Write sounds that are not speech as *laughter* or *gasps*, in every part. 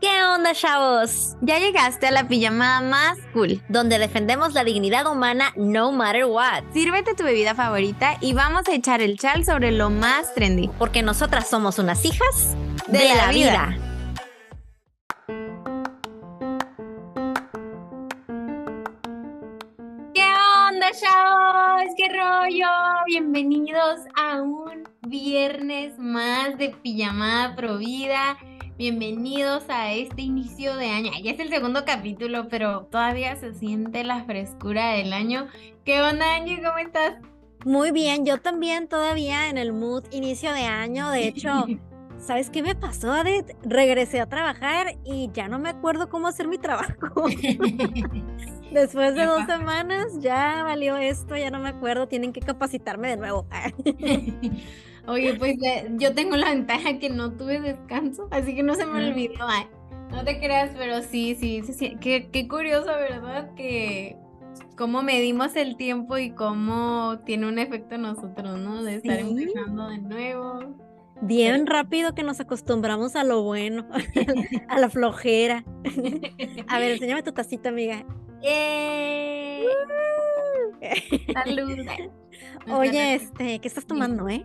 ¿Qué onda, chavos? Ya llegaste a la pijamada más cool, donde defendemos la dignidad humana no matter what. Sírvete tu bebida favorita y vamos a echar el chal sobre lo más trendy. Porque nosotras somos unas hijas de, la, vida. ¿Qué onda, chavos? ¿Qué rollo? Bienvenidos a un viernes más de pijamada provida. Bienvenidos a este inicio de año. Ya es el segundo capítulo, pero todavía se siente la frescura del año. ¿Qué onda, Angie? ¿Cómo estás? Muy bien, yo también todavía en el mood inicio de año. De hecho, ¿sabes qué me pasó, Adit? Regresé a trabajar y ya no me acuerdo cómo hacer mi trabajo. *laughs* Después de dos semanas ya valió esto, ya no me acuerdo, tienen que capacitarme de nuevo. *laughs* Oye, pues yo tengo la ventaja que no tuve descanso, así que no se me olvidó. no te creas, pero sí, sí, sí, Qué, qué curioso, ¿verdad? Que cómo medimos el tiempo y cómo tiene un efecto en nosotros, ¿no? De estar empezando de nuevo. Bien rápido que nos acostumbramos a lo bueno, *laughs* a la flojera. *laughs* A ver, enséñame tu tacita, amiga. ¡Eh! ¡Salud! Oye, este, ¿qué estás tomando, eh?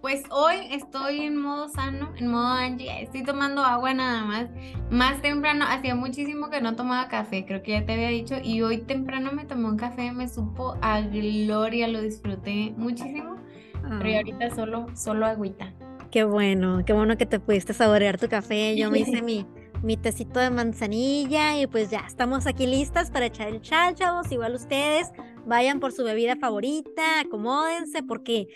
Pues hoy estoy en modo sano, en modo Angie. Estoy tomando agua nada más. Más temprano, hacía muchísimo que no tomaba café, creo que ya te había dicho. Y hoy temprano me tomé un café, me supo a gloria, lo disfruté muchísimo. Pero ah. ahorita solo, solo agüita. Qué bueno, qué bueno que te pudiste saborear tu café. Yo me hice mi, *laughs* mi tecito de manzanilla y pues ya estamos aquí listas para echar el chal, chavos. Igual ustedes vayan por su bebida favorita, acomódense porque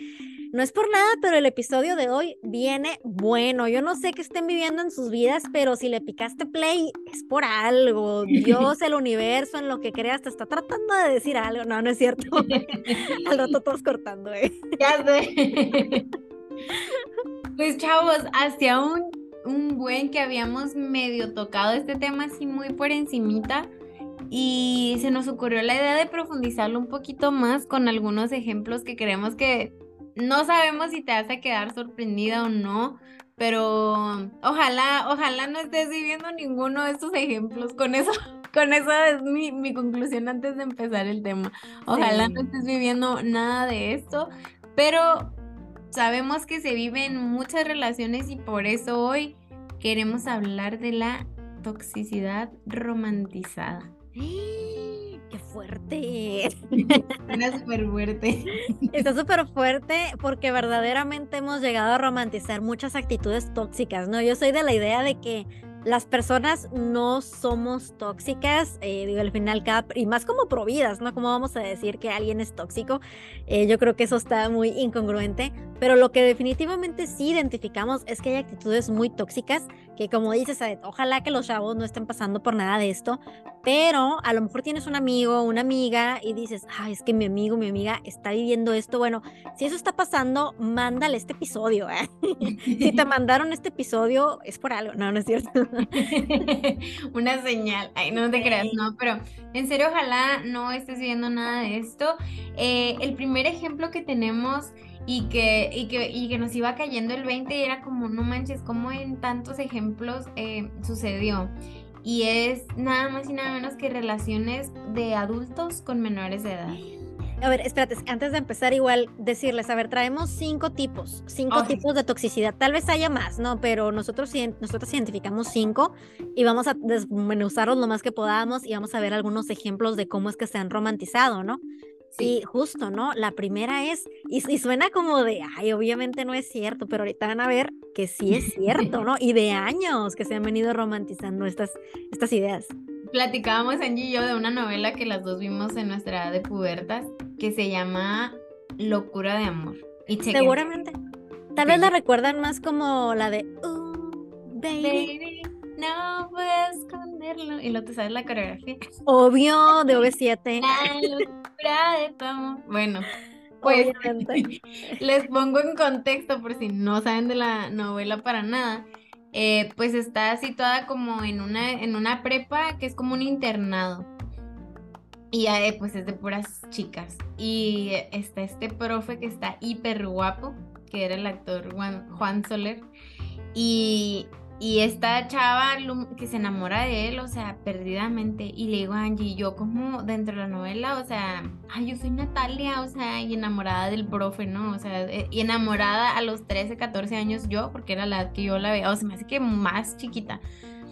no es por nada, pero el episodio de hoy viene bueno. Yo no sé qué estén viviendo en sus vidas, pero si le picaste play es por algo. Dios, el universo, en lo que creas, te está tratando de decir algo. No, no es cierto. *laughs* Al rato todos cortando, ¿eh? Ya sé. *laughs* pues chavos, hacia un, un buen que habíamos medio tocado este tema así muy por encimita y se nos ocurrió la idea de profundizarlo un poquito más con algunos ejemplos que creemos que no sabemos si te vas a quedar sorprendida o no, pero ojalá, ojalá no estés viviendo ninguno de estos ejemplos. Con eso, *laughs* con eso es mi, conclusión antes de empezar el tema. Ojalá no estés viviendo nada de esto, pero sabemos que se viven muchas relaciones y por eso hoy queremos hablar de la toxicidad romantizada. ¡Qué fuerte! Está súper fuerte. Está súper fuerte porque verdaderamente hemos llegado a romantizar muchas actitudes tóxicas, ¿no? Yo soy de la idea de que las personas no somos tóxicas, eh, digo, al final, cada, y más como providas, ¿no? ¿Cómo vamos a decir que alguien es tóxico? Eh, yo creo que eso está muy incongruente, pero lo que definitivamente sí identificamos es que hay actitudes muy tóxicas que, como dices, ojalá que los chavos no estén pasando por nada de esto, pero a lo mejor tienes un amigo, una amiga y dices, ay, es que mi amigo, mi amiga está viviendo esto. Bueno, si eso está pasando, mándale este episodio. ¿eh? *laughs* si te mandaron este episodio, es por algo, no, no es cierto. *laughs* Una señal. Ay, no te creas, no, pero en serio, ojalá no estés viendo nada de esto. Eh, el primer ejemplo que tenemos y que, y que, y que nos iba cayendo el 20 era como, no manches, como en tantos ejemplos eh, sucedió. Y es nada más y nada menos que relaciones de adultos con menores de edad. A ver, espérate, antes de empezar igual decirles, a ver, traemos cinco tipos, cinco tipos de toxicidad. Tal vez haya más, ¿no? Pero nosotros, nosotros identificamos cinco y vamos a desmenuzarlos lo más que podamos y vamos a ver algunos ejemplos de cómo es que se han romantizado, ¿no? Sí, justo, ¿no? La primera es, y, suena como de, ay, obviamente no es cierto, pero ahorita van a ver que sí es cierto, *laughs* ¿no? Y de años que se han venido romantizando estas, estas ideas. Platicábamos Angie y yo de una novela que las dos vimos en nuestra edad de pubertas, que se llama Locura de Amor. Y Seguramente. Tal vez la recuerdan más como la de, baby no puedo esconderlo. Y lo te sabes la coreografía. Obvio, *laughs* de OV7. Bueno, pues *laughs* les pongo en contexto por si no saben de la novela para nada. Eh, pues está situada como en una, en una prepa que es como un internado. Y eh, pues es de puras chicas. Y está este profe que está hiper guapo, que era el actor Juan, Juan Soler. Y, y esta chava que se enamora de él, o sea, perdidamente. Y le digo a Angie, yo como dentro de la novela, o sea, ay, yo soy Natalia, o sea, y enamorada del profe, ¿no? O sea, eh, y enamorada a los 13, 14 años yo, porque era la que yo la veía, o sea, me hace que más chiquita.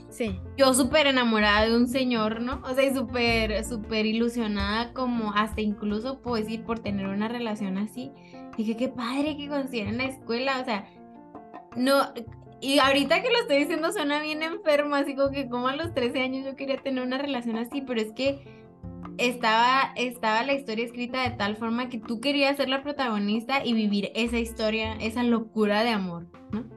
Sí. Yo súper enamorada de un señor, ¿no? O sea, y súper, súper ilusionada, como hasta incluso puedo decir por tener una relación así. Dije, qué padre que consideren la escuela, o sea, no, y ahorita que lo estoy diciendo suena bien enfermo, así como que como a los 13 años yo quería tener una relación así, pero es que estaba, estaba la historia escrita de tal forma que tú querías ser la protagonista y vivir esa historia, esa locura de amor.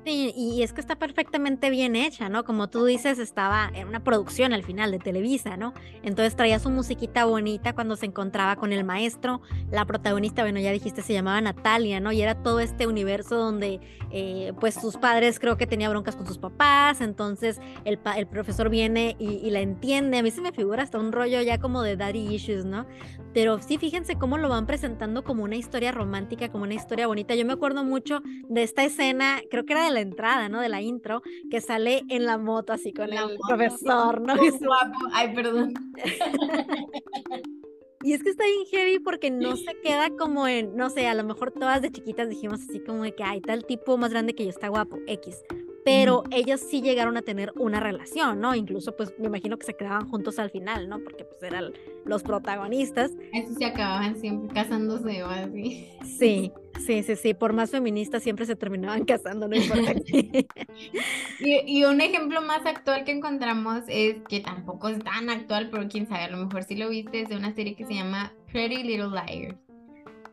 Y es que está perfectamente bien hecha, ¿no? Como tú dices, estaba en una producción al final de Televisa, ¿no? Entonces traía su musiquita bonita cuando se encontraba con el maestro. La protagonista, bueno, ya dijiste, se llamaba Natalia, ¿no? Y era todo este universo donde, eh, pues, sus padres creo que tenía broncas con sus papás, entonces el, el profesor viene y, y, la entiende. A mí se me figura hasta un rollo ya como de daddy issues, ¿no? Pero sí, fíjense cómo lo van presentando como una historia romántica, como una historia bonita. Yo me acuerdo mucho de esta escena, creo que era de la entrada, ¿no? De la intro, que sale en la moto así con el profesor, ¿no? Guapo. Ay, perdón. *laughs* Y es que está bien heavy porque no se queda como en, no sé, a lo mejor todas de chiquitas dijimos así como de que hay tal tipo más grande que yo está guapo, X pero ellos sí llegaron a tener una relación, ¿no? Incluso, pues me imagino que se quedaban juntos al final, ¿no? Porque pues eran los protagonistas. Eso se acababan siempre casándose o así. Sí, sí, sí, sí, por más feministas siempre se terminaban *laughs* casando, no importa *laughs* y, y, un ejemplo más actual que encontramos es que tampoco es tan actual, pero quién sabe, a lo mejor sí lo viste, es de una serie que se llama Pretty Little Liars.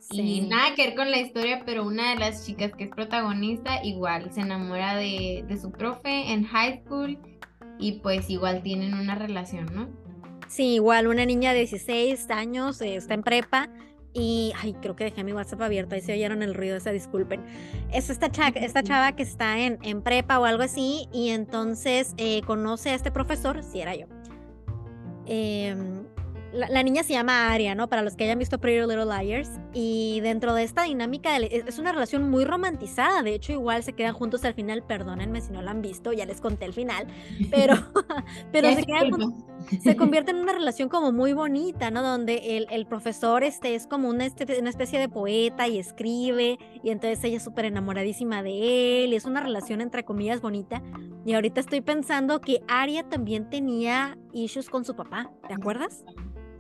Y nada que ver con la historia, pero una de las chicas que es protagonista igual se enamora de, de su profe en high school y pues igual tienen una relación, ¿no? Sí, igual una niña de 16 años eh, está en prepa y, ay, creo que dejé mi WhatsApp abierto, ahí se oyeron el ruido, esa disculpen. Es esta, chava, esta chava que está en, en prepa o algo así y entonces eh, conoce a este profesor, si era yo. Eh, la, niña se llama Aria, ¿no? Para los que hayan visto Pretty Little Liars. Y dentro de esta dinámica es una relación muy romantizada. De hecho, igual se quedan juntos al final. Perdónenme si no la han visto, ya les conté el final. Pero, *laughs* pero se, se *laughs* convierte en una relación como muy bonita, ¿no? Donde el, el profesor este, es como una, este, una especie de poeta y escribe. Y entonces ella es súper enamoradísima de él. Y es una relación entre comillas bonita. Y ahorita estoy pensando que Aria también tenía issues con su papá. ¿Te acuerdas?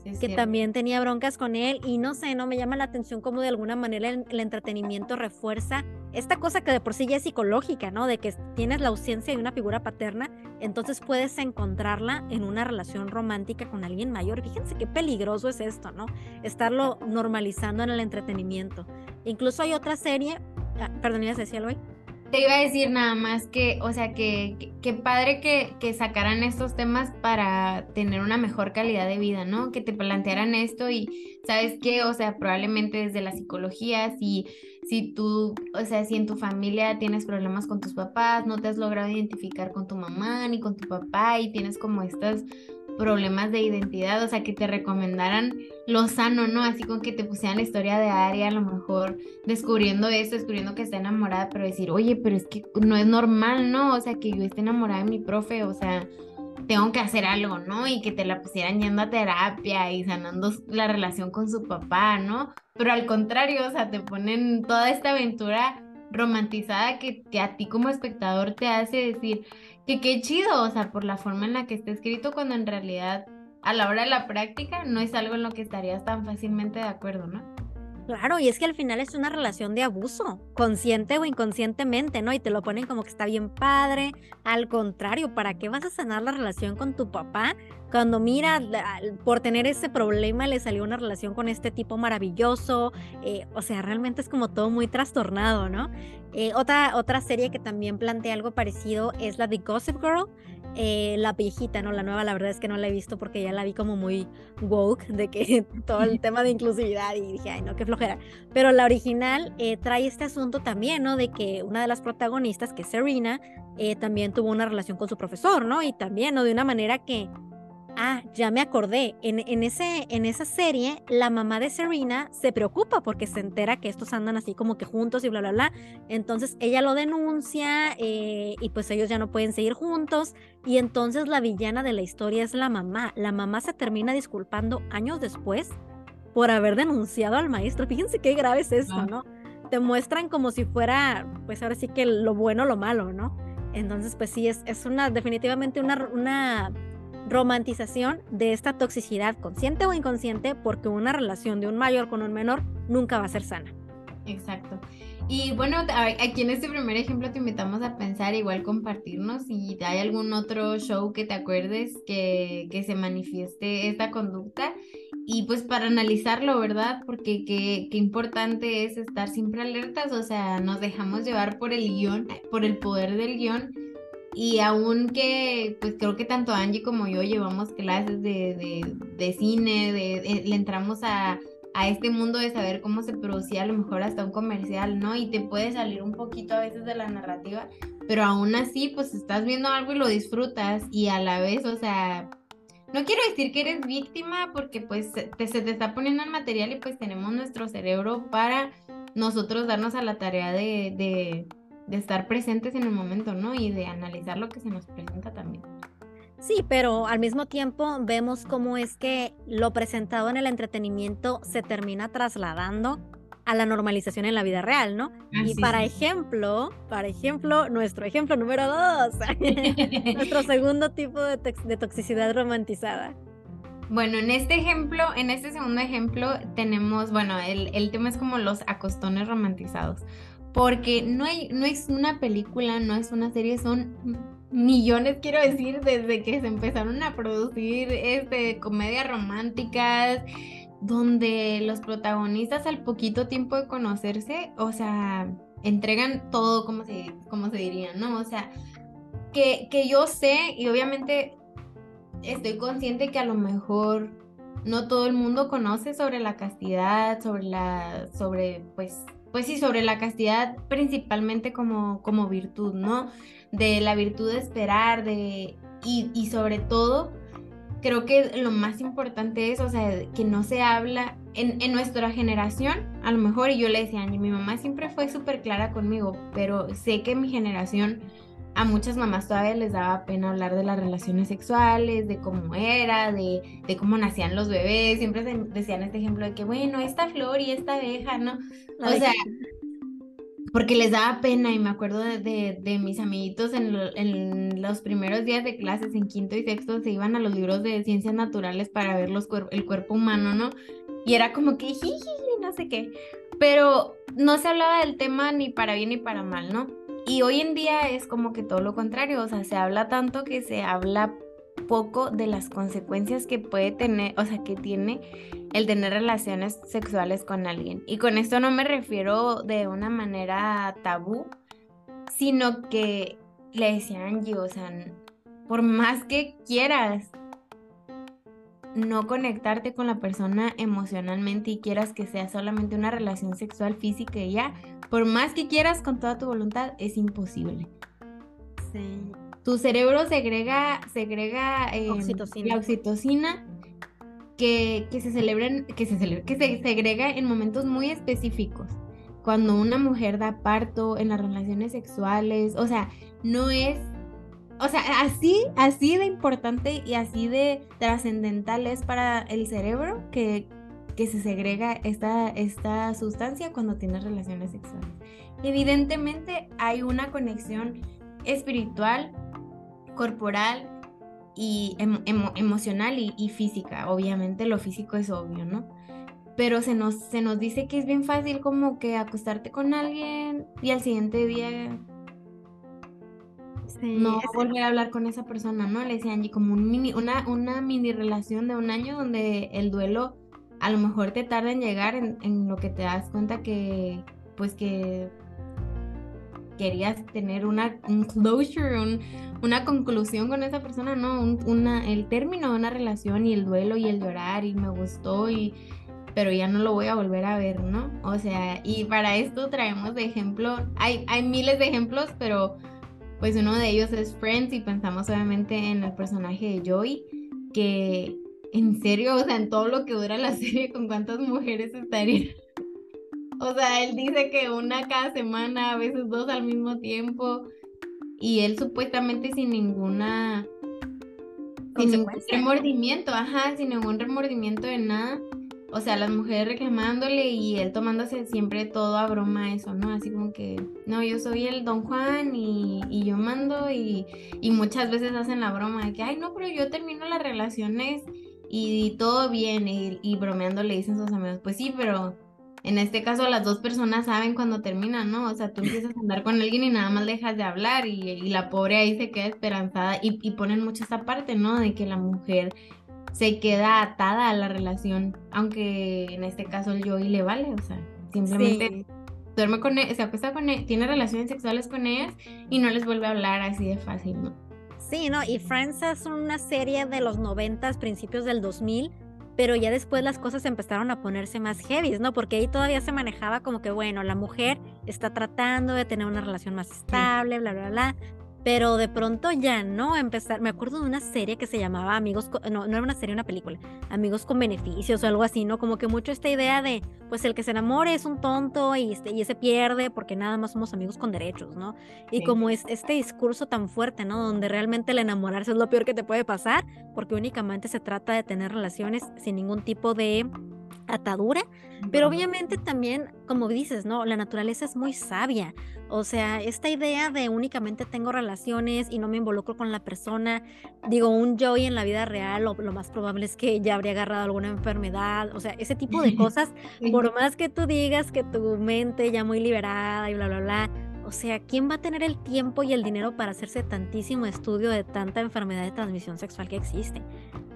Que también tenía broncas con él y no sé, no me llama la atención como de alguna manera el, entretenimiento refuerza esta cosa que de por sí ya es psicológica, ¿no? De que tienes la ausencia de una figura paterna, entonces puedes encontrarla en una relación romántica con alguien mayor. Fíjense qué peligroso es esto, ¿no? Estarlo normalizando en el entretenimiento. Incluso hay otra serie, ah, perdón, ¿ya decía algo ahí? Te iba a decir nada más que, o sea, que, padre que, que, sacaran estos temas para tener una mejor calidad de vida, ¿no? Que te plantearan esto y, ¿sabes qué? O sea, probablemente desde la psicología, si, si tú, o sea, si en tu familia tienes problemas con tus papás, no te has logrado identificar con tu mamá ni con tu papá y tienes como estas problemas de identidad, o sea, que te recomendaran lo sano, ¿no? Así con que te pusieran la historia de Aria, a lo mejor descubriendo esto, descubriendo que está enamorada, pero decir, oye, pero es que no es normal, ¿no? O sea, que yo esté enamorada de mi profe, o sea, tengo que hacer algo, ¿no? Y que te la pusieran yendo a terapia y sanando la relación con su papá, ¿no? Pero al contrario, o sea, te ponen toda esta aventura romantizada que, que a ti como espectador te hace decir, que qué chido, o sea, por la forma en la que está escrito, cuando en realidad a la hora de la práctica no es algo en lo que estarías tan fácilmente de acuerdo, ¿no? Claro, y es que al final es una relación de abuso, consciente o inconscientemente, ¿no? Y te lo ponen como que está bien padre. Al contrario, ¿para qué vas a sanar la relación con tu papá cuando mira, por tener ese problema le salió una relación con este tipo maravilloso? Eh, o sea, realmente es como todo muy trastornado, ¿no? Eh, otra, otra serie que también plantea algo parecido es la de Gossip Girl. Eh, la viejita, ¿no? La nueva, la verdad es que no la he visto porque ya la vi como muy woke de que *laughs* todo el tema de inclusividad y dije, ay, no, qué flojera. Pero la original eh, trae este asunto también, ¿no? De que una de las protagonistas, que es Serena, eh, también tuvo una relación con su profesor, ¿no? Y también, ¿no? De una manera que Ah, ya me acordé. En, en, ese, en esa serie, la mamá de Serena se preocupa porque se entera que estos andan así como que juntos y bla, bla, bla. Entonces ella lo denuncia eh, y pues ellos ya no pueden seguir juntos. Y entonces la villana de la historia es la mamá. La mamá se termina disculpando años después por haber denunciado al maestro. *laughs* Fíjense qué grave es esto, ¿no? Te muestran como si fuera, pues ahora sí que lo bueno o lo malo, ¿no? Entonces, pues sí, es, es una, definitivamente una, una romantización de esta toxicidad consciente o inconsciente porque una relación de un mayor con un menor nunca va a ser sana. Exacto. Y bueno, aquí en este primer ejemplo te invitamos a pensar, igual compartirnos si hay algún otro show que te acuerdes que, que se manifieste esta conducta y pues para analizarlo, ¿verdad? Porque qué, qué, importante es estar siempre alertas, o sea, nos dejamos llevar por el guion, por el poder del guion y aunque, pues creo que tanto Angie como yo llevamos clases de, de, cine, de, le entramos a, a, este mundo de saber cómo se producía a lo mejor hasta un comercial, ¿no? Y te puede salir un poquito a veces de la narrativa, pero aún así, pues estás viendo algo y lo disfrutas y a la vez, o sea, no quiero decir que eres víctima porque pues se te está poniendo el material y pues tenemos nuestro cerebro para nosotros darnos a la tarea de de estar presentes en el momento, ¿no? Y de analizar lo que se nos presenta también. Sí, pero al mismo tiempo vemos cómo es que lo presentado en el entretenimiento se termina trasladando a la normalización en la vida real, ¿no? y para ejemplo, para ejemplo, nuestro ejemplo número dos, *laughs* nuestro *laughs* segundo tipo de, de toxicidad romantizada. Bueno, en este ejemplo, en este segundo ejemplo tenemos, bueno, el, el tema es como los acostones romantizados porque no, hay, no es una película, no es una serie, son millones, quiero decir, desde que se empezaron a producir este, comedias románticas, donde los protagonistas al poquito tiempo de conocerse, o sea, entregan todo, como se, como se diría, ¿no? O sea, que, que yo sé y obviamente estoy consciente que a lo mejor no todo el mundo conoce sobre la castidad, sobre la, sobre, pues, pues sí, sobre la castidad principalmente como, como virtud, ¿no? De la virtud de esperar, de, y, sobre todo, creo que lo más importante es, o sea, que no se habla en, en nuestra generación, a lo mejor, y yo le decía, mi mamá siempre fue súper clara conmigo, pero sé que mi generación a muchas mamás todavía les daba pena hablar de las relaciones sexuales, de cómo era, de, de cómo nacían los bebés. Siempre decían este ejemplo de que, bueno, esta flor y esta abeja, ¿no? o sea, porque les daba pena y me acuerdo de, de, mis amiguitos en, en, los primeros días de clases, en quinto y sexto, se iban a los libros de ciencias naturales para ver los el cuerpo humano, ¿no? Y era como que, jiji, no sé qué. Pero no se hablaba del tema ni para bien ni para mal, ¿no? Y hoy en día es como que todo lo contrario, o sea, se habla tanto que se habla poco de las consecuencias que puede tener, o sea, que tiene el tener relaciones sexuales con alguien. Y con esto no me refiero de una manera tabú, sino que le decía Angie, o sea, por más que quieras no conectarte con la persona emocionalmente y quieras que sea solamente una relación sexual física y ya, por más que quieras con toda tu voluntad, es imposible. Sí. Tu cerebro segrega, segrega em, la oxitocina que, que se celebran, que se que se segrega en momentos muy específicos. Cuando una mujer da parto, en las relaciones sexuales, o sea, no es o sea, así, así de importante y así de trascendental es para el cerebro que, que se segrega esta, esta sustancia cuando tienes relaciones sexuales. Evidentemente hay una conexión espiritual, corporal y emocional y, física. Obviamente lo físico es obvio, ¿no? Pero se nos, se nos dice que es bien fácil como que acostarte con alguien y al siguiente día no volver a hablar con esa persona, ¿no? Le decía Angie, como un mini, una, una mini relación de un año donde el duelo a lo mejor te tarda en llegar en, lo que te das cuenta que, pues que querías tener una un closure, una conclusión con esa persona, ¿no? una, el término de una relación y el duelo y el llorar y me gustó y pero ya no lo voy a volver a ver, ¿no? O sea, y para esto traemos de ejemplo, hay, hay miles de ejemplos, pero pues uno de ellos es Friends y pensamos obviamente en el personaje de Joey, que en serio, o sea, en todo lo que dura la *laughs* serie, ¿con cuántas mujeres estaría? *laughs* O sea, él dice que una cada semana, a veces dos al mismo tiempo, y él supuestamente sin ninguna sin ningún remordimiento, ajá, sin ningún remordimiento de nada. O sea, las mujeres reclamándole y él tomándose siempre todo a broma eso, ¿no? Así como que, no, yo soy el don Juan y, y yo mando y, y, muchas veces hacen la broma de que, ay, no, pero yo termino las relaciones y, todo bien y, y bromeando le dicen sus amigos, pues sí, pero en este caso las dos personas saben cuando terminan, ¿no? O sea, tú empiezas a andar con alguien y nada más dejas de hablar y, la pobre ahí se queda esperanzada y, y, ponen mucho esta parte, ¿no? De que la mujer se queda atada a la relación, aunque en este caso el Joey le vale, o sea, simplemente duerme con él, e, se acuesta con él, tiene relaciones sexuales con ellas y no les vuelve a hablar así de fácil, ¿no? Sí, ¿no? Y Friends es una serie de los noventas, principios del 2000 pero ya después las cosas empezaron a ponerse más heavy, ¿no? Porque ahí todavía se manejaba como que, bueno, la mujer está tratando de tener una relación más estable, bla, bla, bla, pero de pronto ya no empezar. Me acuerdo de una serie que se llamaba Amigos, no, no era una serie, una película, Amigos con Beneficios o algo así, ¿no? Como que mucho esta idea de, pues el que se enamore es un tonto y, este, y se pierde porque nada más somos amigos con derechos, ¿no? Y como es este discurso tan fuerte, ¿no? Donde realmente el enamorarse es lo peor que te puede pasar porque únicamente se trata de tener relaciones sin ningún tipo de atadura, pero obviamente también, como dices, ¿no? La naturaleza es muy sabia. O sea, esta idea de únicamente tengo relaciones y no me involucro con la persona, digo, un Joey en la vida real, lo, lo más probable es que ya habría agarrado alguna enfermedad, o sea, ese tipo de *laughs* cosas, por más que tú digas que tu mente ya muy liberada y bla, bla, bla, o sea, ¿quién va a tener el tiempo y el dinero para hacerse tantísimo estudio de tanta enfermedad de transmisión sexual que existe?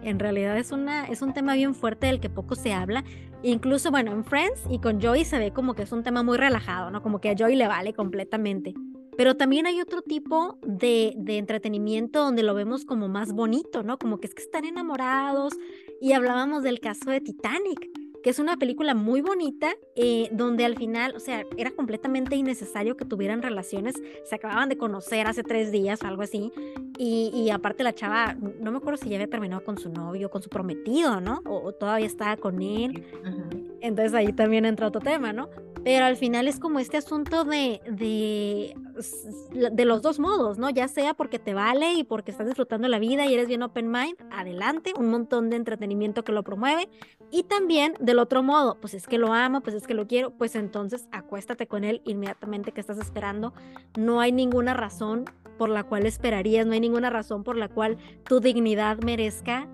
En realidad es, una, es un tema bien fuerte del que poco se habla. Incluso, bueno, en Friends y con Joey se ve como que es un tema muy relajado, ¿no? Como que a Joey le vale completamente. Pero también hay otro tipo de, de, entretenimiento donde lo vemos como más bonito, ¿no? Como que es que están enamorados. Y hablábamos del caso de Titanic que es una película muy bonita, eh, donde al final, o sea, era completamente innecesario que tuvieran relaciones, se acababan de conocer hace tres días o algo así, y, y aparte la chava, no me acuerdo si ya había terminado con su novio, con su prometido, ¿no? O, todavía estaba con él. Entonces ahí también entra otro tema, ¿no? Pero al final es como este asunto de, de, de los dos modos, ¿no? Ya sea porque te vale y porque estás disfrutando la vida y eres bien open mind, adelante, un montón de entretenimiento que lo promueve. Y también del otro modo, pues es que lo amo, pues es que lo quiero, pues entonces acuéstate con él inmediatamente que estás esperando. No hay ninguna razón por la cual esperarías, no hay ninguna razón por la cual tu dignidad merezca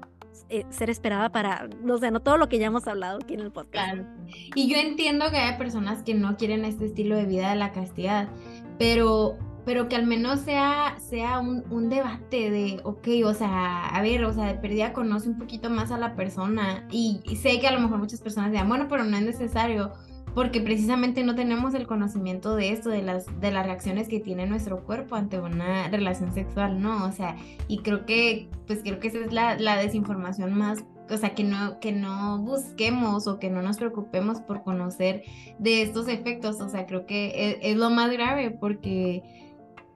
eh, ser esperada para, no sé, no todo lo que ya hemos hablado aquí en el podcast. Y yo entiendo que hay personas que no quieren este estilo de vida de la castidad, pero pero que al menos sea, sea un, un, debate de, ok, o sea, a ver, o sea, de perdida conoce un poquito más a la persona y, y, sé que a lo mejor muchas personas digan, bueno, pero no es necesario, porque precisamente no tenemos el conocimiento de esto, de las, de las reacciones que tiene nuestro cuerpo ante una relación sexual, ¿no? O sea, y creo que, pues creo que esa es la, la desinformación más, o sea, que no, que no busquemos o que no nos preocupemos por conocer de estos efectos, o sea, creo que es, es lo más grave porque,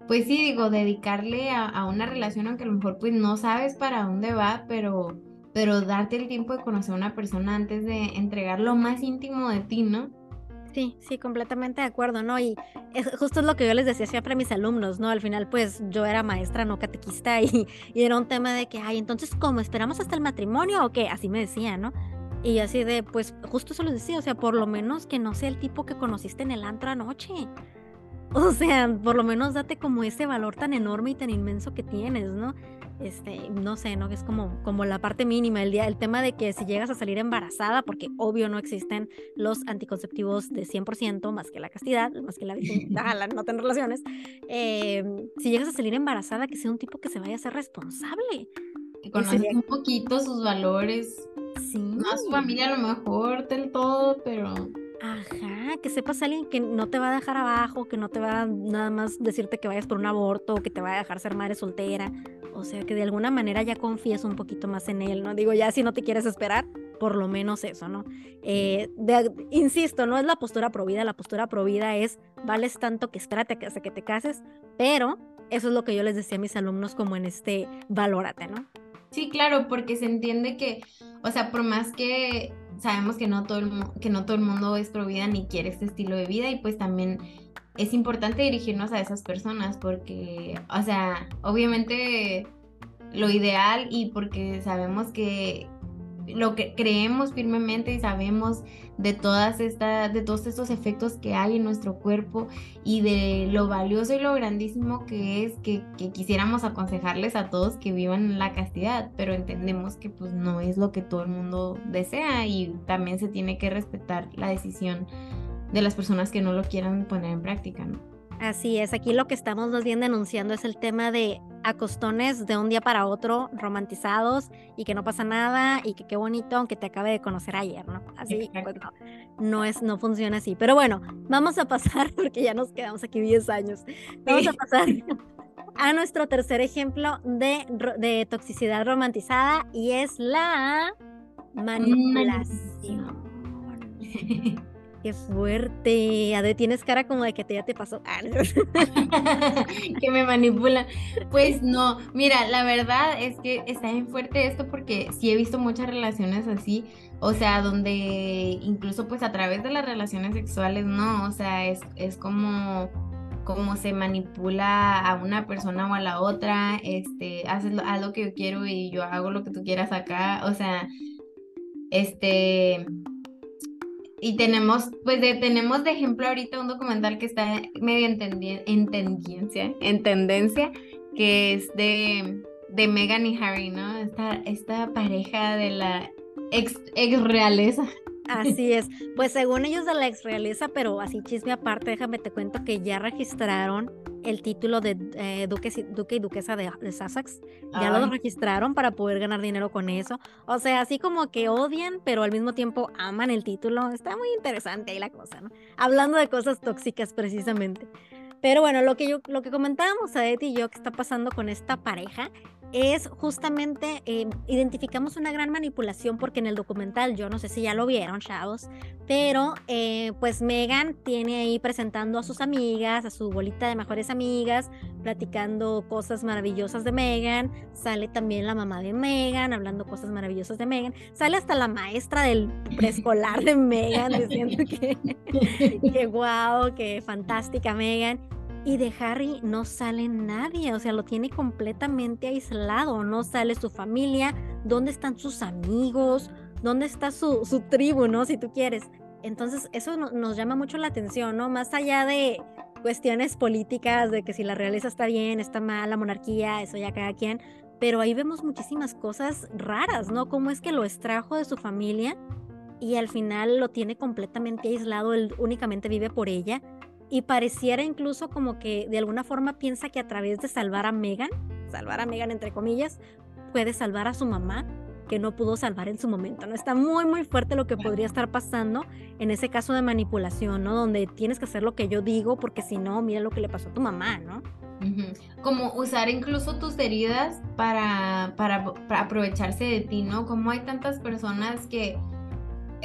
pues sí, digo, dedicarle a, a, una relación, aunque a lo mejor pues no sabes para dónde va, pero pero darte el tiempo de conocer a una persona antes de entregar lo más íntimo de ti, ¿no? Sí, sí, completamente de acuerdo, ¿no? Y es, justo es lo que yo les decía siempre a mis alumnos, ¿no? Al final, pues yo era maestra, no catequista, y, *laughs* y era un tema de que, ay, entonces, ¿cómo? ¿Esperamos hasta el matrimonio o qué? Así me decía, ¿no? Y así de, pues justo eso les decía, o sea, por lo menos que no sea el tipo que conociste en el antro anoche. O sea, por lo menos date como ese valor tan enorme y tan inmenso que tienes, ¿no? Este, no sé, ¿no? Que es como, como la parte mínima, el, día, el tema de que si llegas a salir embarazada, porque obvio no existen los anticonceptivos de 100%, más que la castidad, más que la, *laughs* la no tener relaciones, eh, si llegas a salir embarazada, que sea un tipo que se vaya a ser responsable. Que conozca un poquito sus valores. Sí. No a su familia a lo mejor del todo, pero... Ajá, que sepas a alguien que no te va a dejar abajo, que no te va a nada más decirte que vayas por un aborto, que te va a dejar ser madre soltera. O sea, que de alguna manera ya confíes un poquito más en él, ¿no? Digo, ya si no te quieres esperar, por lo menos eso, ¿no? Eh, insisto, no es la postura provida, la postura provida es, vales tanto que espérate hasta que te cases, pero eso es lo que yo les decía a mis alumnos como en este valórate, ¿no? Sí, claro, porque se entiende que, o sea, por más que sabemos que no todo el, que no todo el mundo es pro vida ni quiere este estilo de vida y pues también es importante dirigirnos a esas personas porque, o sea, obviamente lo ideal y porque sabemos que lo que creemos firmemente y sabemos de todas estas, de todos estos efectos que hay en nuestro cuerpo y de lo valioso y lo grandísimo que es que, que, quisiéramos aconsejarles a todos que vivan la castidad, pero entendemos que pues no es lo que todo el mundo desea y también se tiene que respetar la decisión de las personas que no lo quieran poner en práctica, ¿no? Así es, aquí lo que estamos más bien denunciando es el tema de acostones de un día para otro, romantizados y que no pasa nada y que qué bonito aunque te acabe de conocer ayer, ¿no? Así pues no, no, es, no funciona así. Pero bueno, vamos a pasar, *laughs* porque ya nos quedamos aquí 10 años, vamos a pasar *laughs* a nuestro tercer ejemplo de, de toxicidad romantizada y es la manipulación. *laughs* Qué fuerte. Ade, tienes cara como de que te, ya te pasó. Ah, *laughs* que me manipula. Pues no, mira, la verdad es que está bien fuerte esto porque sí he visto muchas relaciones así, o sea, donde incluso pues a través de las relaciones sexuales, no, o sea, es, es como como se manipula a una persona o a la otra, este, lo, haz lo que yo quiero y yo hago lo que tú quieras acá, o sea, este, y tenemos, pues de, tenemos de ejemplo ahorita un documental que está medio en, tendencia, en tendencia, que es de, de y Harry, ¿no? Esta, esta pareja de la ex, ex realeza. Así es. *laughs* Pues según ellos de la ex realeza, pero así chisme aparte, déjame te cuento que ya registraron el título de eh, duque, duque, y duquesa de, Sussex. Ya lo registraron para poder ganar dinero con eso. O sea, así como que odian, pero al mismo tiempo aman el título. Está muy interesante ahí la cosa, ¿no? Hablando de cosas tóxicas precisamente. Pero bueno, lo que yo, lo que comentábamos a Eti y yo que está pasando con esta pareja es justamente, eh, identificamos una gran manipulación porque en el documental, yo no sé si ya lo vieron, chavos, pero eh, pues Megan tiene ahí presentando a sus amigas, a su bolita de mejores amigas, platicando cosas maravillosas de Megan, sale también la mamá de Megan hablando cosas maravillosas de Megan, sale hasta la maestra del preescolar de *laughs* Megan diciendo que, que wow, que fantástica Megan y de Harry no sale nadie, o sea, lo tiene completamente aislado, no sale su familia, dónde están sus amigos, dónde está su, su tribu, ¿no? Si tú quieres. Entonces, eso nos llama mucho la atención, ¿no? Más allá de cuestiones políticas, de que si la realeza está bien, está mal, la monarquía, eso ya cada quien, pero ahí vemos muchísimas cosas raras, ¿no? Cómo es que lo extrajo de su familia y al final lo tiene completamente aislado, él únicamente vive por ella y pareciera incluso como que de alguna forma piensa que a través de salvar a Megan, salvar a Megan entre comillas, puede salvar a su mamá que no pudo salvar en su momento, ¿no? Está muy, muy fuerte lo que podría estar pasando en ese caso de manipulación, ¿no? Donde tienes que hacer lo que yo digo porque si no, mira lo que le pasó a tu mamá, ¿no? Como usar incluso tus heridas para, para, para aprovecharse de ti, ¿no? Como hay tantas personas que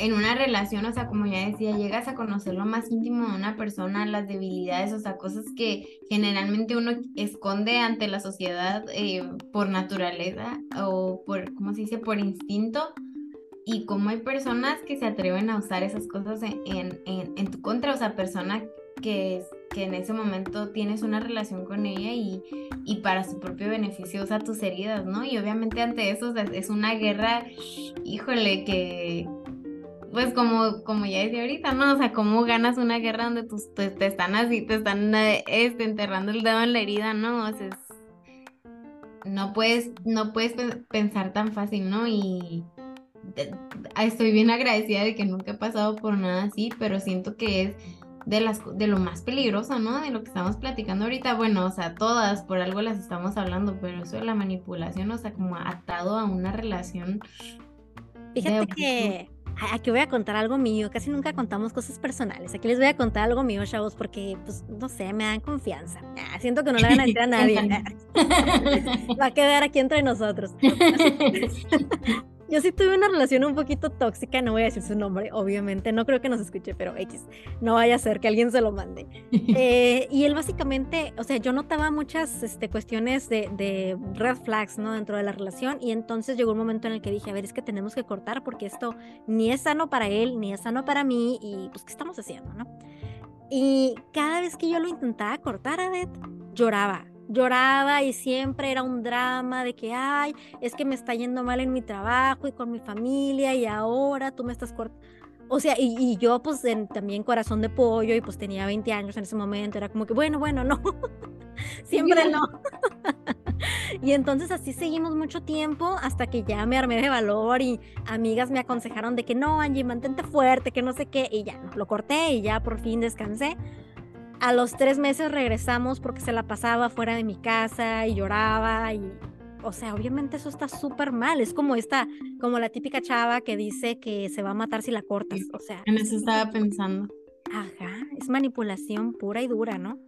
en una relación, o sea, como ya decía, llegas a conocer lo más íntimo de una persona, las debilidades, o sea, cosas que generalmente uno esconde ante la sociedad eh, por naturaleza o por, ¿cómo se dice?, por instinto. Y como hay personas que se atreven a usar esas cosas en, en, en tu contra, o sea, personas que, que en ese momento tienes una relación con ella y, y, para su propio beneficio usa tus heridas, ¿no? Y obviamente ante eso es una guerra, híjole, que, pues como, como ya decía ahorita, ¿no? O sea, ¿cómo ganas una guerra donde tus, te, están así, te están este, enterrando el dedo en la herida, ¿no? O sea, no puedes, no puedes pensar tan fácil, ¿no? Y estoy bien agradecida de que nunca he pasado por nada así, pero siento que es de las de lo más peligroso, ¿no? De lo que estamos platicando ahorita. Bueno, o sea, todas por algo las estamos hablando, pero eso de la manipulación, o sea, como atado a una relación. Fíjate que Aquí voy a contar algo mío, casi nunca contamos cosas personales. Aquí les voy a contar algo mío, chavos, porque, pues, no sé, me dan confianza. Ah, siento que no le van a decir a *laughs* nadie. *laughs* Va a quedar aquí entre nosotros. *laughs* yo sí tuve una relación un poquito tóxica, no voy a decir su nombre, obviamente, no creo que nos escuche, pero X, no vaya a ser que alguien se lo mande. *laughs* Eh, y él básicamente, o sea, yo notaba muchas este, cuestiones de, de, red flags, ¿no? Dentro de la relación y entonces llegó un momento en el que dije, a ver, es que tenemos que cortar porque esto ni es sano para él, ni es sano para mí y pues, ¿qué estamos haciendo, no? Y cada vez que yo lo intentaba cortar a lloraba, lloraba y siempre era un drama de que, ay, es que me está yendo mal en mi trabajo y con mi familia y ahora tú me estás cortando. O sea, y, yo pues también corazón de pollo y pues tenía 20 años en ese momento, era como que, bueno, bueno, no, *laughs* siempre no. *laughs* *laughs* y entonces así seguimos mucho tiempo hasta que ya me armé de valor y amigas me aconsejaron de que no, Angie, mantente fuerte, que no sé qué, y ya, lo corté y ya por fin descansé a los tres meses regresamos porque se la pasaba fuera de mi casa y lloraba y, o sea, obviamente eso está súper mal. Es como esta, como la típica chava que dice que se va a matar si la cortas, o sea. En eso estaba pensando. Ajá, es manipulación pura y dura, ¿no?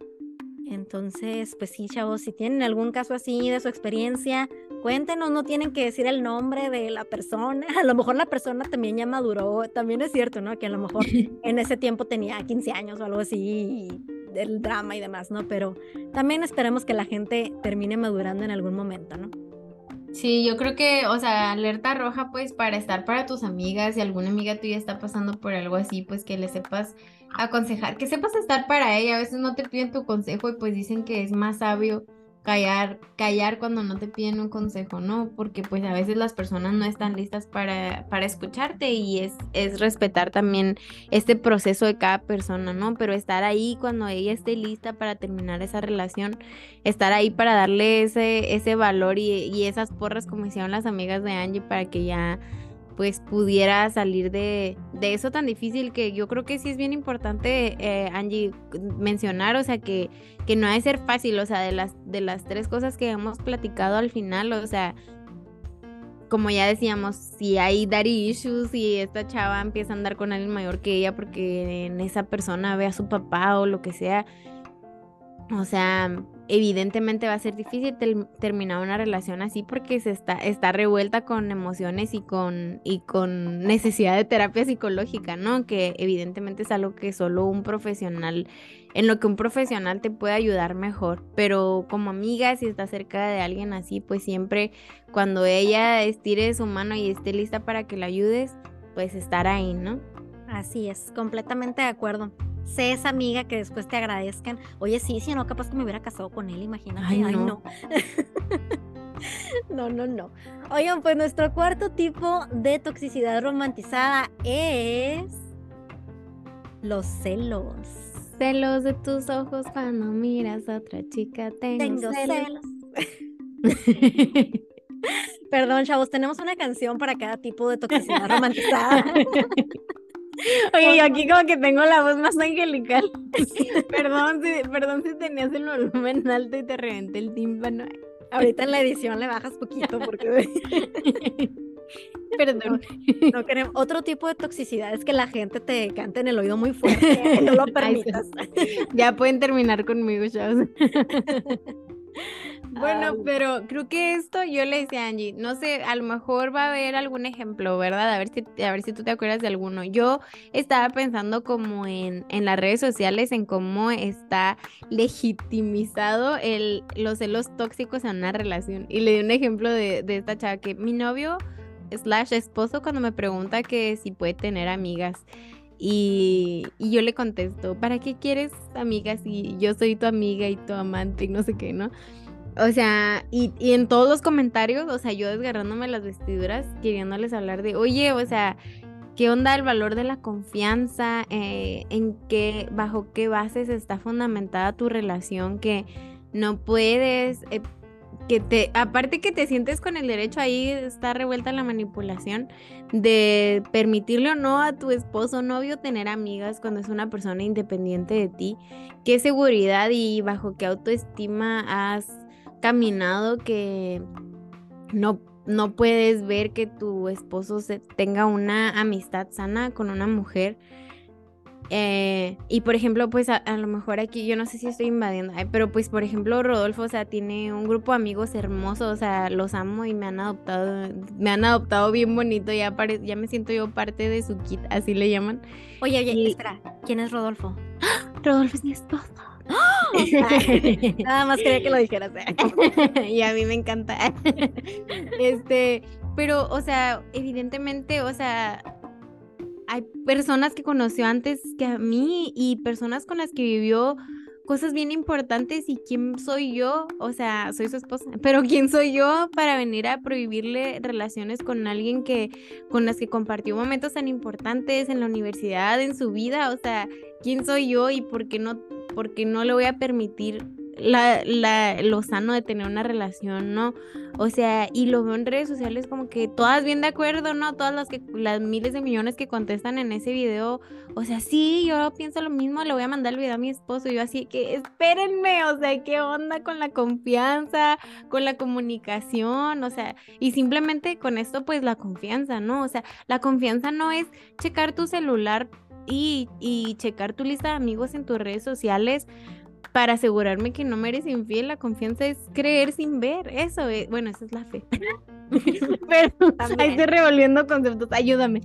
Entonces, pues sí, chavos, si tienen algún caso así de su experiencia, cuéntenos, no tienen que decir el nombre de la persona. *laughs* A lo mejor la persona también ya maduró, también es cierto, ¿no? Que a lo mejor *laughs* en ese tiempo tenía 15 años o algo así del drama y demás, ¿no? Pero también esperemos que la gente termine madurando en algún momento, ¿no? Sí, yo creo que, o sea, alerta roja, pues para estar para tus amigas, si alguna amiga tuya está pasando por algo así, pues que le sepas aconsejar, que sepas estar para ella. A veces no te piden tu consejo y pues dicen que es más sabio callar, callar cuando no te piden un consejo, ¿no? Porque pues a veces las personas no están listas para, para escucharte y es, es respetar también este proceso de cada persona, ¿no? Pero estar ahí cuando ella esté lista para terminar esa relación, estar ahí para darle ese, ese valor y, y esas porras como hicieron las amigas de Angie para que ya pues pudiera salir de, de, eso tan difícil que yo creo que sí es bien importante, eh, Angie, mencionar, o sea, que, que no ha de ser fácil, o sea, de las, de las tres cosas que hemos platicado al final, o sea, como ya decíamos, si hay daddy issues y esta chava empieza a andar con alguien mayor que ella porque en esa persona ve a su papá o lo que sea, o sea, evidentemente va a ser difícil terminar una relación así porque se está, está revuelta con emociones y con, y con necesidad de terapia psicológica, ¿no? Que evidentemente es algo que solo un profesional, en lo que un profesional te puede ayudar mejor. Pero como amiga, si está cerca de alguien así, pues siempre cuando ella estire su mano y esté lista para que la ayudes, pues estar ahí, ¿no? Así es, completamente de acuerdo sé esa amiga que después te agradezcan. Oye, sí, si no, capaz que me hubiera casado con él, imagínate. Ay, no. *laughs* no. no, no, Oigan, pues nuestro cuarto tipo de toxicidad romantizada es los celos. Celos de tus ojos cuando miras a otra chica. Tengo, celos. *laughs* Perdón, chavos, tenemos una canción para cada tipo de toxicidad romantizada. *laughs* Oye, yo aquí como que tengo la voz más angelical. *laughs* perdón, si, perdón si tenías el volumen alto y te reventé el tímpano. Ahorita en la edición le bajas poquito porque... *laughs* *laughs* Perdón. No, queremos. Otro tipo de toxicidad es que la gente te cante en el oído muy fuerte. no lo permitas. ya pueden terminar conmigo, chavos. Bueno, pero creo que esto yo le decía a Angie, no sé, a lo mejor va a haber algún ejemplo, ¿verdad? A ver si, a ver si tú te acuerdas de alguno. Yo estaba pensando como en, en las redes sociales, en cómo está legitimizado el, los celos tóxicos en una relación. Y le di un ejemplo de, de esta chava que mi novio slash esposo cuando me pregunta que si puede tener amigas. Y, yo le contesto, ¿para qué quieres amigas si yo soy tu amiga y tu amante y no sé qué, ¿no? O sea, y, en todos los comentarios, o sea, yo desgarrándome las vestiduras, queriéndoles hablar de, oye, o sea, ¿qué onda el valor de la confianza? Eh, ¿En qué, bajo qué bases está fundamentada tu relación? Que no puedes, eh, que te, aparte que te sientes con el derecho, ahí está revuelta la manipulación de permitirle o no a tu esposo novio tener amigas cuando es una persona independiente de ti. ¿Qué seguridad y bajo qué autoestima has caminado que no, no puedes ver que tu esposo se tenga una amistad sana con una mujer. Eh, y por ejemplo, pues a, lo mejor aquí, yo no sé si estoy invadiendo, pero pues por ejemplo, Rodolfo, o sea, tiene un grupo de amigos hermosos, o sea, los amo y me han adoptado, me han adoptado bien bonito, ya, ya me siento yo parte de su kit, así le llaman. Oye, oye, espera, ¿quién es Rodolfo? *gasps* Rodolfo es mi esposo. *gasps* *laughs* Nada más quería que lo dijeras. ¿eh? *laughs* y a mí me encanta. *laughs* este, pero, o sea, evidentemente, o sea, hay personas que conoció antes que a mí y personas con las que vivió cosas bien importantes y quién soy yo, o sea, soy su esposa, *laughs* pero quién soy yo para venir a prohibirle relaciones con alguien que con las que compartió momentos tan importantes en la universidad, en su vida, o sea, quién soy yo y por qué no porque no le voy a permitir la, la, lo sano de tener una relación, ¿no? O sea, y lo veo en redes sociales como que todas bien de acuerdo, ¿no? Todas las que, las miles de millones que contestan en ese video, o sea, sí, yo pienso lo mismo, le voy a mandar el video a mi esposo, y yo así que espérenme, o sea, ¿qué onda con la confianza, con la comunicación? O sea, y simplemente con esto, pues la confianza, ¿no? O sea, la confianza no es checar tu celular y, y checar tu lista de amigos en tus redes sociales para asegurarme que no me eres infiel, la confianza es creer sin ver. Eso es, bueno, esa es la fe. *laughs* Pero ahí estoy revolviendo conceptos, ayúdame.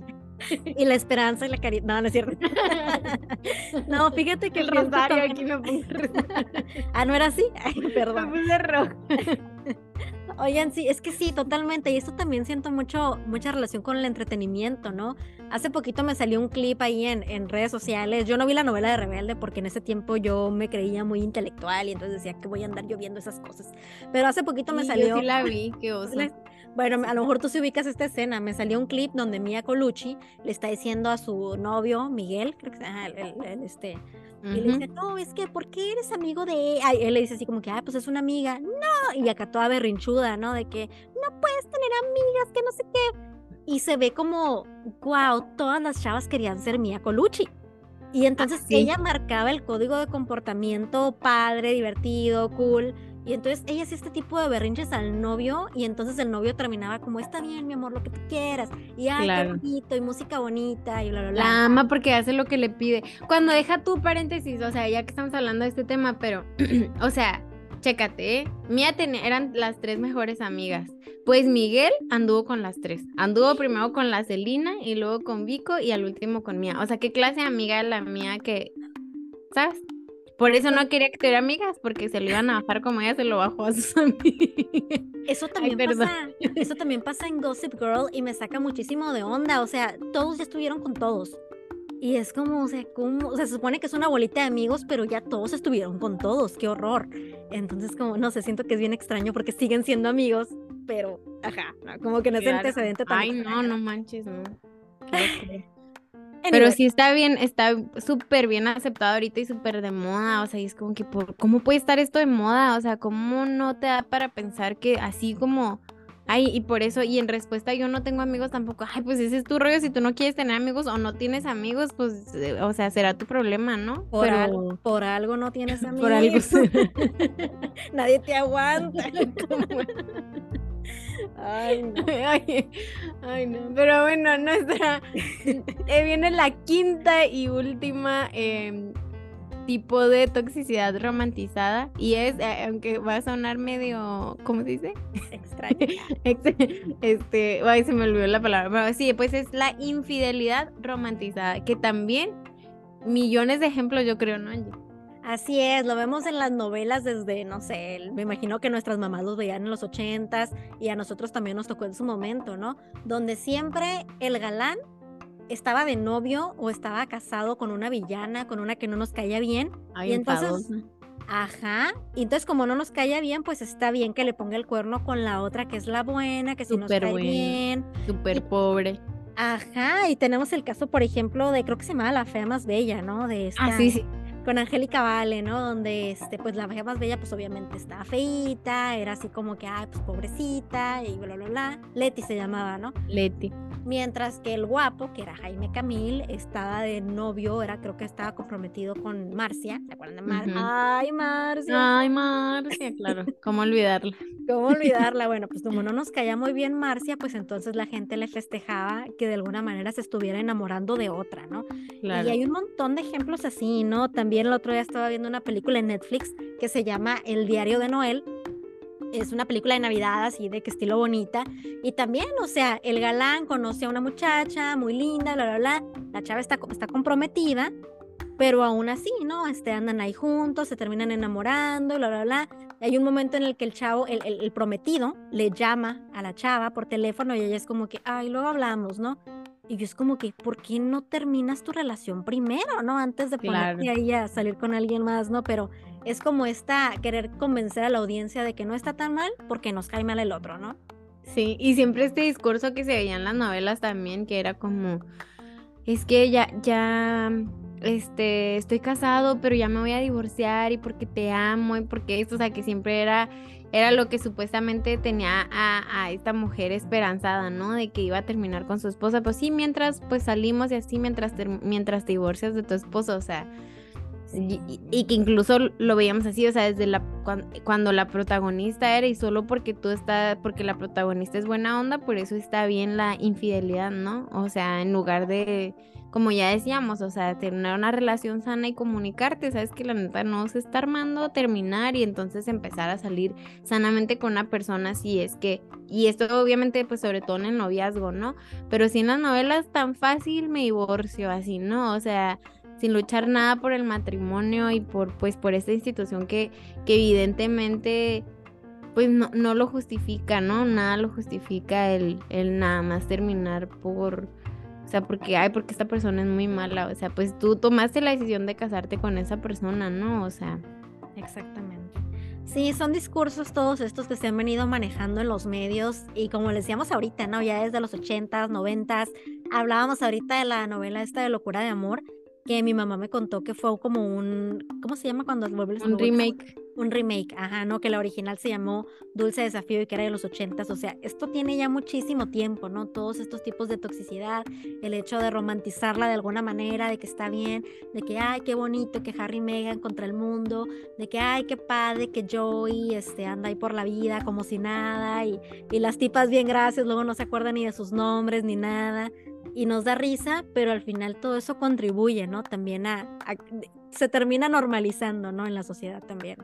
Y la esperanza y la caridad. No, no es cierto. *laughs* no, fíjate que el rosario aquí me puse. ah, ¿no era así? Ay, *laughs* perdón. Me puse rojo. Oigan, sí, es que sí, totalmente. Y esto también siento mucho, mucha relación con el entretenimiento, ¿no? Hace poquito me salió un clip ahí en, en redes sociales. Yo no vi la novela de Rebelde porque en ese tiempo yo me creía muy intelectual y entonces decía que voy a andar yo viendo esas cosas. Pero hace poquito me salió. Yo sí la *laughs* vi, qué oso. Bueno, a lo mejor tú sí ubicas esta escena. Me salió un clip donde Mia Colucci le está diciendo a su novio, Miguel, creo que es el, este y le dice, no, es que, ¿por qué eres amigo de él? él le dice así como que, ah, pues es una amiga. No, y acá toda berrinchuda, ¿no? De que no puedes tener amigas, que no sé qué. Y se ve como, wow, todas las chavas querían ser Mia Colucci. Y entonces ella marcaba el código de comportamiento padre, divertido, cool. Y entonces ella hacía este tipo de berrinches al novio y entonces el novio terminaba como, está bien, mi amor, lo que tú quieras. Y ay, qué bonito, y música bonita, y bla, bla, bla. La ama porque hace lo que le pide. Cuando deja tu paréntesis, o sea, ya que estamos hablando de este tema, pero, *clears throat* o sea, chécate, ¿eh? Mía tenía, eran las tres mejores amigas. Pues Miguel anduvo con las tres. Anduvo primero con la Celina y luego con Vico y al último con Mía. O sea, ¿qué clase de amiga la mía que, ¿sabes? Por eso no quería que tuviera amigas, porque se lo iban a bajar como ella se lo bajó a sus *laughs* amigas. Eso también pasa, eso también pasa en Gossip Girl y me saca muchísimo de onda. O sea, todos ya estuvieron con todos. Y es como, o sea, como, o sea, se supone que es una bolita de amigos, pero ya todos estuvieron con todos, qué horror. Entonces, como, no sé, siento que es bien extraño porque siguen siendo amigos, pero, ajá, como que no es antecedente tan. Ay, no, no manches, no. Pero sí está bien, está súper bien aceptado ahorita y súper de moda, o sea, y es como que, por, ¿cómo puede estar esto de moda? O sea, ¿cómo no te da para pensar que así como, ay, y por eso, y en respuesta yo no tengo amigos tampoco, ay, pues ese es tu rollo, si tú no quieres tener amigos o no tienes amigos, pues, eh, o sea, será tu problema, ¿no? Por, algo, por algo no tienes amigos. *laughs* por algo. *laughs* Nadie te aguanta. *laughs* Ay no. Ay, no. Pero bueno, nuestra. Eh, viene la quinta y última em, tipo de toxicidad romantizada. Y es, eh, aunque va a sonar medio. ¿Cómo se dice? Extraño. *laughs* este. Ay, se me olvidó la palabra. Pero sí, pues es la infidelidad romantizada. Que también millones de ejemplos, yo creo, ¿no, Angie? Así es, lo vemos en las novelas desde, no sé, me imagino que nuestras mamás los veían en los ochentas y a nosotros también nos tocó en su momento, ¿no? Donde siempre el galán estaba de novio o estaba casado con una villana, con una que no nos caía bien. y entonces, ajá, y entonces como no nos caía bien, pues está bien que le ponga el cuerno con la otra que es la buena, que si nos cae bien. Súper pobre. Ajá, y tenemos el caso, por ejemplo, de creo que se llama La Fea Más Bella, ¿no? De esta, ah, sí, sí con Angélica Vale, ¿no? Donde, este, pues la vieja más bella, pues obviamente estaba feita, era así como que, ay, pues pobrecita, y bla, bla, bla. Leti se llamaba, ¿no? Leti. Mientras que el guapo, que era Jaime Camil, estaba de novio, era, creo que estaba comprometido con Marcia, ¿se acuerdan de Marcia? Ay, Marcia. Ay, Marcia, claro, ¿cómo olvidarla? ¿Cómo *laughs* olvidarla? Bueno, pues como no nos caía muy bien Marcia, pues entonces la gente le festejaba que de alguna manera se estuviera enamorando de otra, ¿no? Y hay un montón de ejemplos así, ¿no? También el otro día estaba viendo una película en Netflix que se llama El diario de Noel. Es una película de Navidad así de que estilo bonita. Y también, o sea, el galán conoce a una muchacha muy linda, bla, bla, bla. La chava está, está comprometida pero aún así, ¿no? Este, andan ahí juntos, se terminan enamorando, bla, bla, bla. hay un momento en el que el chavo, el, el, prometido, le llama a la chava por teléfono y ella es como que, ay, luego hablamos, ¿no? Y yo es como que, ¿por qué no terminas tu relación primero, ¿no? Antes de ponerte ahí a salir con alguien más, ¿no? Pero es como esta, querer convencer a la audiencia de que no está tan mal porque nos cae mal el otro, ¿no? Sí, y siempre este discurso que se veía en las novelas también, que era como, es que ya, ya este, estoy casado, pero ya me voy a divorciar y porque te amo y porque esto, o sea, que siempre era, era lo que supuestamente tenía a, esta mujer esperanzada, ¿no? De que iba a terminar con su esposa, pues sí, mientras pues salimos y así mientras, mientras divorcias de tu esposo, o sea, y, que incluso lo veíamos así, o sea, desde la cuando, la protagonista era y solo porque tú estás, porque la protagonista es buena onda, por eso está bien la infidelidad, ¿no? O sea, en lugar de como ya decíamos, o sea, tener una relación sana y comunicarte, sabes que la neta no se está armando, terminar y entonces empezar a salir sanamente con una persona si es que, y esto obviamente pues sobre todo en el noviazgo, ¿no? Pero si en las novelas tan fácil me divorcio, así, ¿no? O sea, sin luchar nada por el matrimonio y por pues por esta institución que, que evidentemente pues no, no lo justifica, ¿no? Nada lo justifica el, el nada más terminar por o sea, porque, ay, porque esta persona es muy mala. O sea, pues tú tomaste la decisión de casarte con esa persona, ¿no? O sea. Exactamente. Sí, son discursos todos estos que se han venido manejando en los medios y como les decíamos ahorita, ¿no? Ya desde los 80s, 90s, hablábamos ahorita de la novela esta de Locura de Amor, que mi mamá me contó que fue como un, ¿cómo se llama cuando vuelves un remake? Un remake, ajá, no, que la original se llamó Dulce Desafío y que era de los ochentas, o sea, esto tiene ya muchísimo tiempo, ¿no? Todos estos tipos de toxicidad, el hecho de romantizarla de alguna manera, de que está bien, de que, ay, qué bonito que Harry y Meghan contra el mundo, de que, ay, qué padre que Joey este, anda ahí por la vida como si nada, y, y las tipas bien gracias, luego no se acuerdan ni de sus nombres ni nada y nos da risa, pero al final todo eso contribuye, ¿no? También a, se termina normalizando, ¿no? En la sociedad también.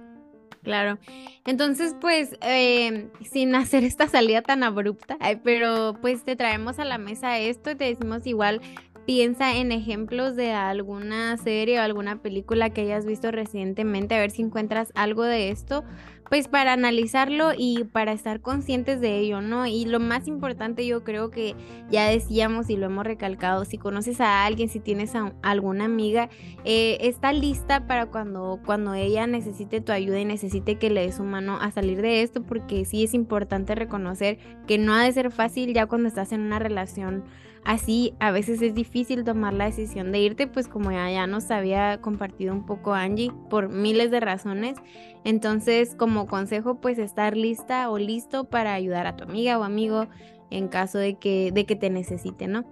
Claro. Entonces, pues, eh, sin hacer esta salida tan abrupta, pero pues te traemos a la mesa esto y te decimos igual, piensa en ejemplos de alguna serie o alguna película que hayas visto recientemente, a ver si encuentras algo de esto pues para analizarlo y para estar conscientes de ello, ¿no? Y lo más importante yo creo que ya decíamos y lo hemos recalcado, si conoces a alguien, si tienes a alguna amiga, eh, está lista para cuando, cuando ella necesite tu ayuda y necesite que le des su mano a salir de esto, porque sí es importante reconocer que no ha de ser fácil ya cuando estás en una relación así a veces es difícil tomar la decisión de irte, pues como ya, ya nos había compartido un poco Angie, por miles de razones. Entonces, como consejo, pues estar lista o listo para ayudar a tu amiga o amigo en caso de que, de que te necesite, ¿no?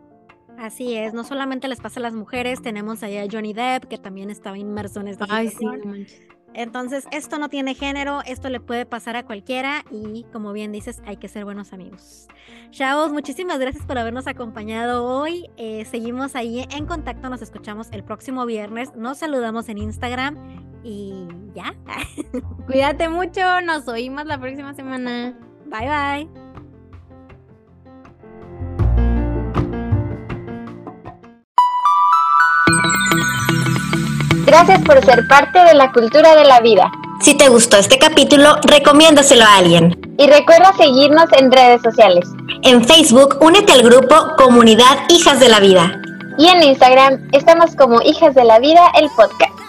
Así es, no solamente les pasa a las mujeres, tenemos allá a Johnny Depp, que también estaba inmerso en esta Ay, sí, entonces, esto no tiene género, esto le puede pasar a cualquiera y como bien dices, hay que ser buenos amigos. Chavos, muchísimas gracias por habernos acompañado hoy. Eh, seguimos ahí en contacto, nos escuchamos el próximo viernes, nos saludamos en Instagram y ya. *laughs* Cuídate mucho, nos oímos la próxima semana. Bye bye. Gracias por ser parte de la cultura de la vida. Si te gustó este capítulo, recomiéndaselo a alguien. Y recuerda seguirnos en redes sociales. En Facebook, únete al grupo Comunidad Hijas de la Vida. Y en Instagram estamos como Hijas de la Vida, el podcast.